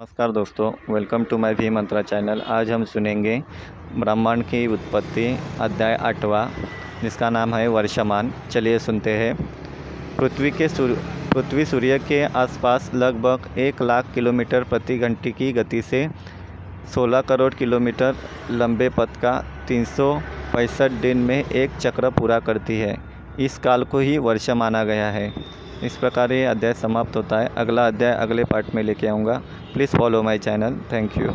नमस्कार दोस्तों welcome to my भी मंत्रा चैनल आज हम सुनेंगे ब्रह्मांड की उत्पत्ति, अध्याय आठवां, जिसका नाम है वर्षमान। चलिए सुनते हैं। पृथ्वी के सूर्य, पृथ्वी सूर्य के आसपास लगभग एक लाख किलोमीटर प्रति घंटे की गति से 16 करोड़ किलोमीटर लंबे पथ का तीन सौ पैंसठ दिन में एक चक्र पूरा करती है। इस काल को ही वर्ष माना गया है। इस प्रकार ये अध्याय समाप्त होता है। अगला अध्याय अगले पार्ट में लेके आऊँगा। Please follow my channel thank you